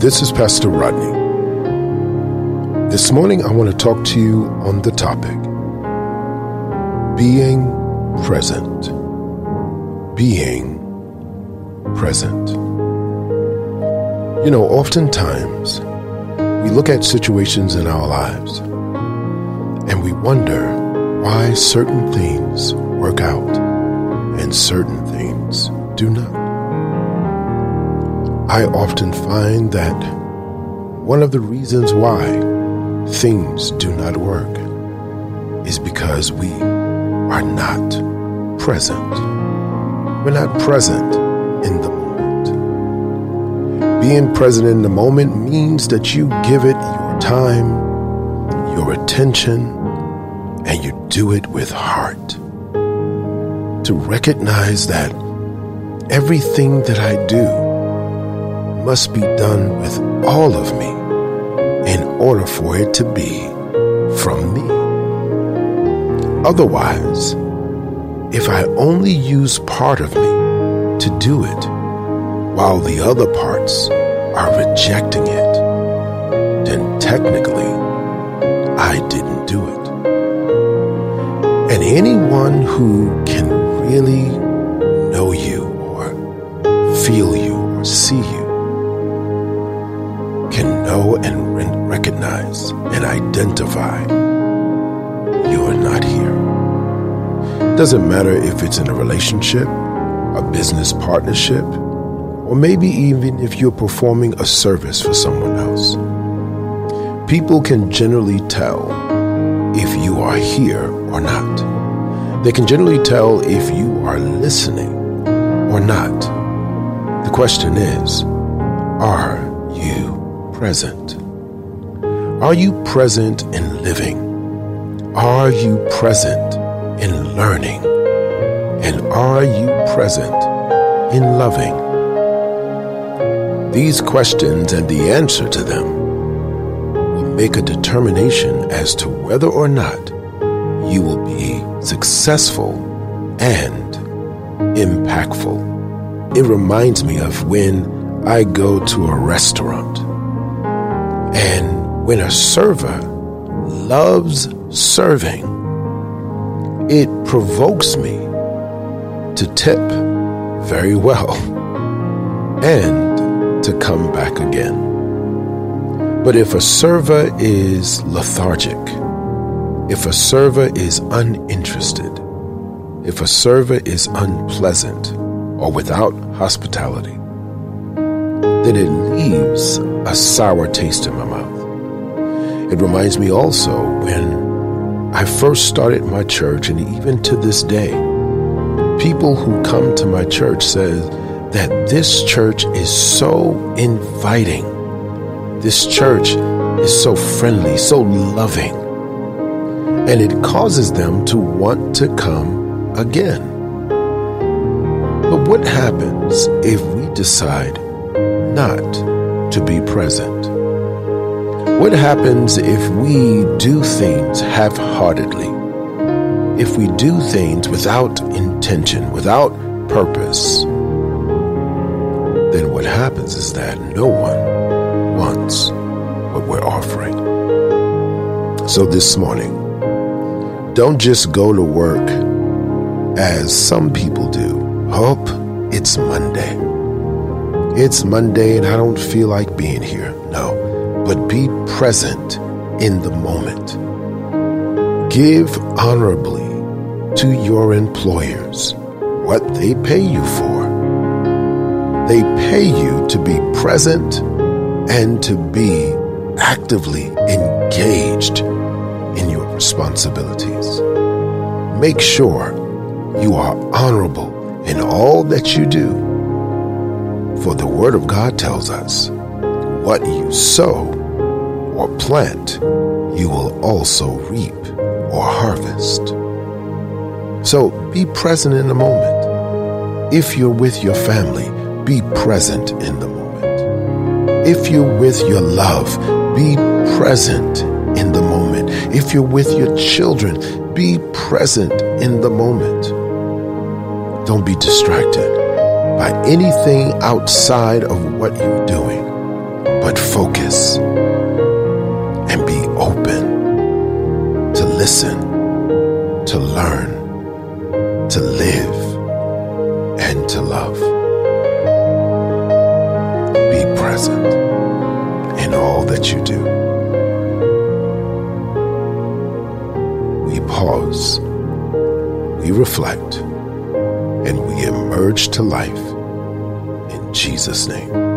This is Pastor Rodney. This morning, I want to talk to you on the topic being present. Being present. You know, oftentimes we look at situations in our lives and we wonder why certain things work out and certain things do not. I often find that one of the reasons why things do not work is because we are not present. We're not present in the moment. Being present in the moment means that you give it your time, your attention, and you do it with heart. To recognize that everything that I do must be done with all of me in order for it to be from me. Otherwise, if I only use part of me to do it, while the other parts are rejecting it, then technically I didn't do it. And anyone who can really know you or feel you or see you know and recognize and identify you are not here. Doesn't matter if it's in a relationship, a business partnership, or maybe even if you're performing a service for someone else. People can generally tell if you are here or not. They can generally tell if you are listening or not. The question is, are you present? Are you present in living? Are you present in learning? And are you present in loving? These questions and the answer to them will make a determination as to whether or not you will be successful and impactful. It reminds me of when I go to a restaurant and when a server loves serving, it provokes me to tip very well and to come back again. But if a server is lethargic, if a server is uninterested, if a server is unpleasant or without hospitality, then it leaves a sour taste in my mouth. It reminds me also when I first started my church, and even to this day, people who come to my church say that this church is so inviting. This church is so friendly, so loving. And it causes them to want to come again. But what happens if we decide not to be present? What happens if we do things half heartedly? If we do things without intention, without purpose? Then what happens is that no one wants what we're offering. So this morning, don't just go to work as some people do. Hope it's Monday. It's Monday and I don't feel like being here. No, but be present in the moment. Give honorably to your employers what they pay you for. They pay you to be present and to be actively engaged in your responsibilities. Make sure you are honorable in all that you do for the Word of God tells us, what you sow or plant, you will also reap or harvest. So be present in the moment. If you're with your family, be present in the moment. If you're with your love, be present in the moment. If you're with your children, be present in the moment. Don't be distracted by anything outside of what you're doing, but focus and be open to listen, to learn, to live, and to love. Be present in all that you do. We pause, we reflect, and we emerge to life in Jesus' name.